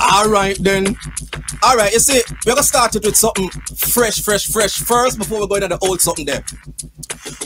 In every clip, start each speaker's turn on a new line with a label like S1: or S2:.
S1: All right then. All right, you see, we're gonna start it with something fresh, fresh, fresh first before we go into the old something there.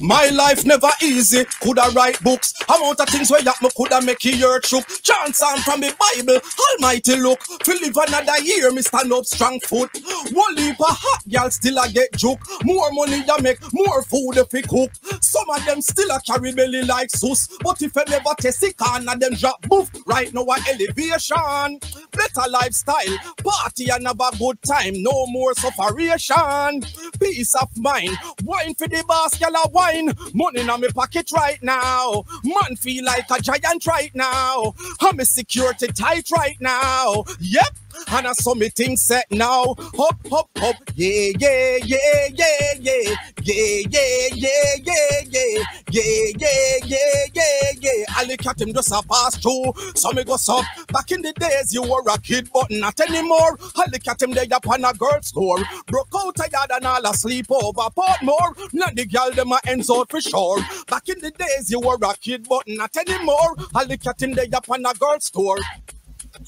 S1: My life never easy. Coulda write books. Amount of things where ya me coulda make your shook. Chance on from the Bible. Almighty look. To live another year, me stand up strong foot. One leap a hot girl still I get joke. More money ya make, more food if you cook. Some of them still a carry belly like sus. But if I never test it, can of them drop boof. Right now a elevation. Better lifestyle. Party and have a good time. No more sufferation. Peace of mind. Wine for the girl a wine. Money in my pocket right now. Man feel like a giant right now. I'm a security tight right now. Yep. And I saw me things set now. Hop, hop, hop. Yeah, yeah, yeah, yeah, yeah. Yeah, yeah, yeah, yeah, yeah. Yeah, yeah, yeah, yeah, yeah. I look at him just a pass through. So me go up. Back in the days, you were a kid, but not anymore. I look at him there up on a girl's store. Broke out a yard and all asleep over Portmore. Not the girl, them a ends out for sure. Back in the days, you were a kid, but not anymore. I look at him there up on a girl's store.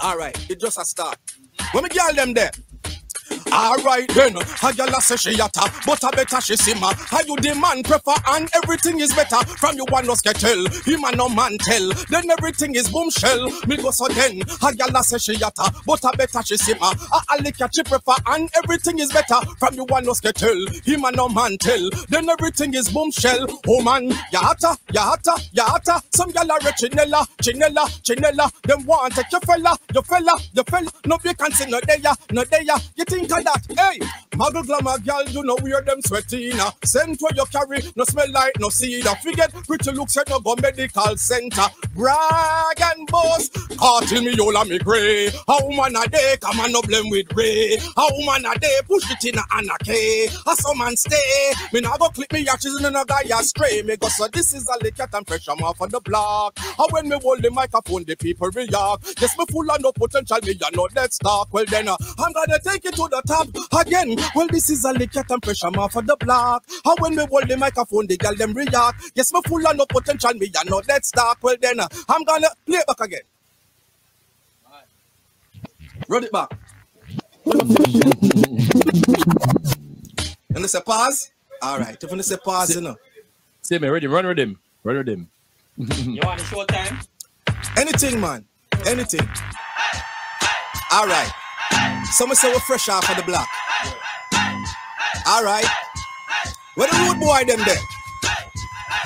S1: All right, it just a start. When me girl them there. Alright then, a a say she yatta, but I better she simmer. How you demand prefer and everything is better. From you one no tell, him a no man tell. Then everything is boomshell. Me go so then, a a say she yatta, but I better she simmer. A a lick a she prefer and everything is better. From you one no tell, him a no man tell. Then everything is boomshell. Oh man, yatta, yatta, yatta. Some girl a re chinella, chinella, chinella. Them want take your fella, your fella, your fella. No vacancy, no there, no there. You think of that? Hey, muggle glamour girl, you know where them sweating. Uh. Scent where you carry, no smell like no cedar. Forget pretty looks, you no go medical center. Brag and boast, call till me all me grey. A woman a day, come on no blame with Ray. A woman a day, push it in a anarchy. A some man stay, me nah go clip me ashes in a guy a stray. Me go so this is a lick and fresh I'm off on the block. And when me hold the microphone, the people react. Yes, me full of no potential, me ya know that stock. Well then, uh, I'm gonna take it to the top again. Well, this is a lick and pressure I'm off on the block. And when me hold the microphone, the girl them react. Yes, me full of no potential, me ya know that stock. Well then, uh, I'm gonna play it back again. Run it back. and it's a pause. All right. If you say pause, you know.
S2: See me, ready, run with him. Run with him.
S3: You want a short time?
S1: Anything, man. Anything. All right. Someone say we're fresh off of the block. All right. Where the road boy them there?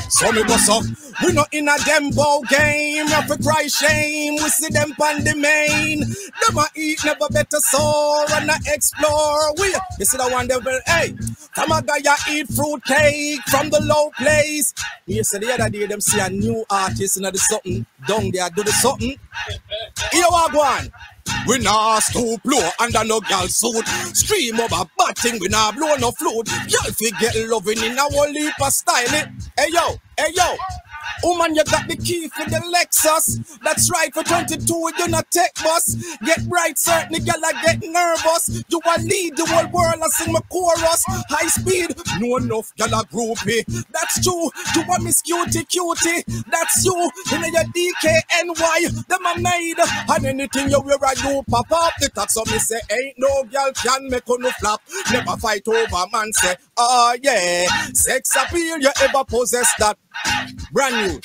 S1: So me bust up. We not in a them ball game. Have to cry shame. We see them on the main. A eat never better soar and a explore. We you see the one that will hey. Come a guy ya eat fruit cake from the low place. You see the other day them see a new artist and the something down there do the something. Here what go on. We nah stoop low under no girl suit. Stream over bad thing, we nah blow no flute. Y'all fi get loving in a whole heap of style. It. Hey yo, hey yo. Woman, you got the key for the Lexus. That's right, for 22, you not take bus. Get right, certainly, girl, I get nervous. You a lead the whole world, I sing my chorus. High speed, no enough, girl, a groupie. That's true, you a miss cutie, cutie. That's you, in your DKNY, them a made. And anything you wear, I do pop up. The top, so me say, ain't no girl can make no flap. Never fight over, man, say, oh yeah. Sex appeal, you ever possess that. Brand new.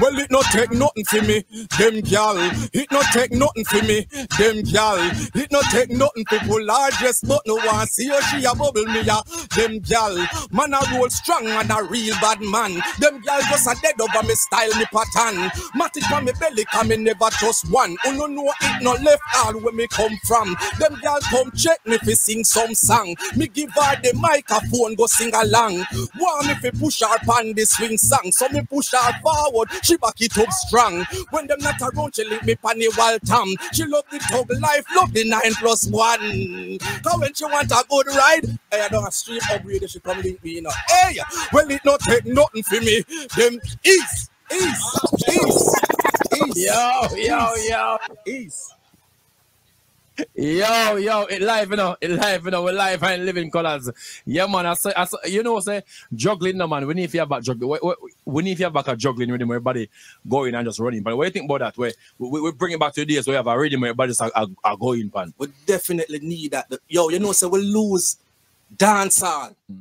S1: Well, it not take nothing for me, them gal. It not take nothing for me, them gal. It not take nothing pull her dress, but no one see her, she a bubble me, ya. Them gal, man a roll strong and a real bad man. Them gal just a dead over me style, me pattern. Matic on me belly, come me never trust one. Who no know it no left all where me come from. Them gal come check me fi sing some song. Me give her the microphone, go sing along. Want me fi push her pan the swing song, so me push her forward. She back it up strong. When them not around, she leave me panny wall tam. She love the tug life, love the nine plus one. Cause when she want a good ride, I don't have street upgrade, she come link me, in know. Hey, well, it not take nothing for me. Them east, east, east, east.
S3: Yo, yo, yo.
S1: East.
S2: Yo, yo, it live, you know, it live, you know, We're live and living colors. Yeah, man, I say, I say, you know, say, juggling, no, man, we need to have back juggling, we, we, we need to have back a juggling rhythm where everybody going and just running. But what do you think about that? Where we, we bring it back to the days where we have a rhythm where everybody just are, are, are going, pan.
S1: We definitely need that. Yo, you know, so we lose dancehall. Hmm.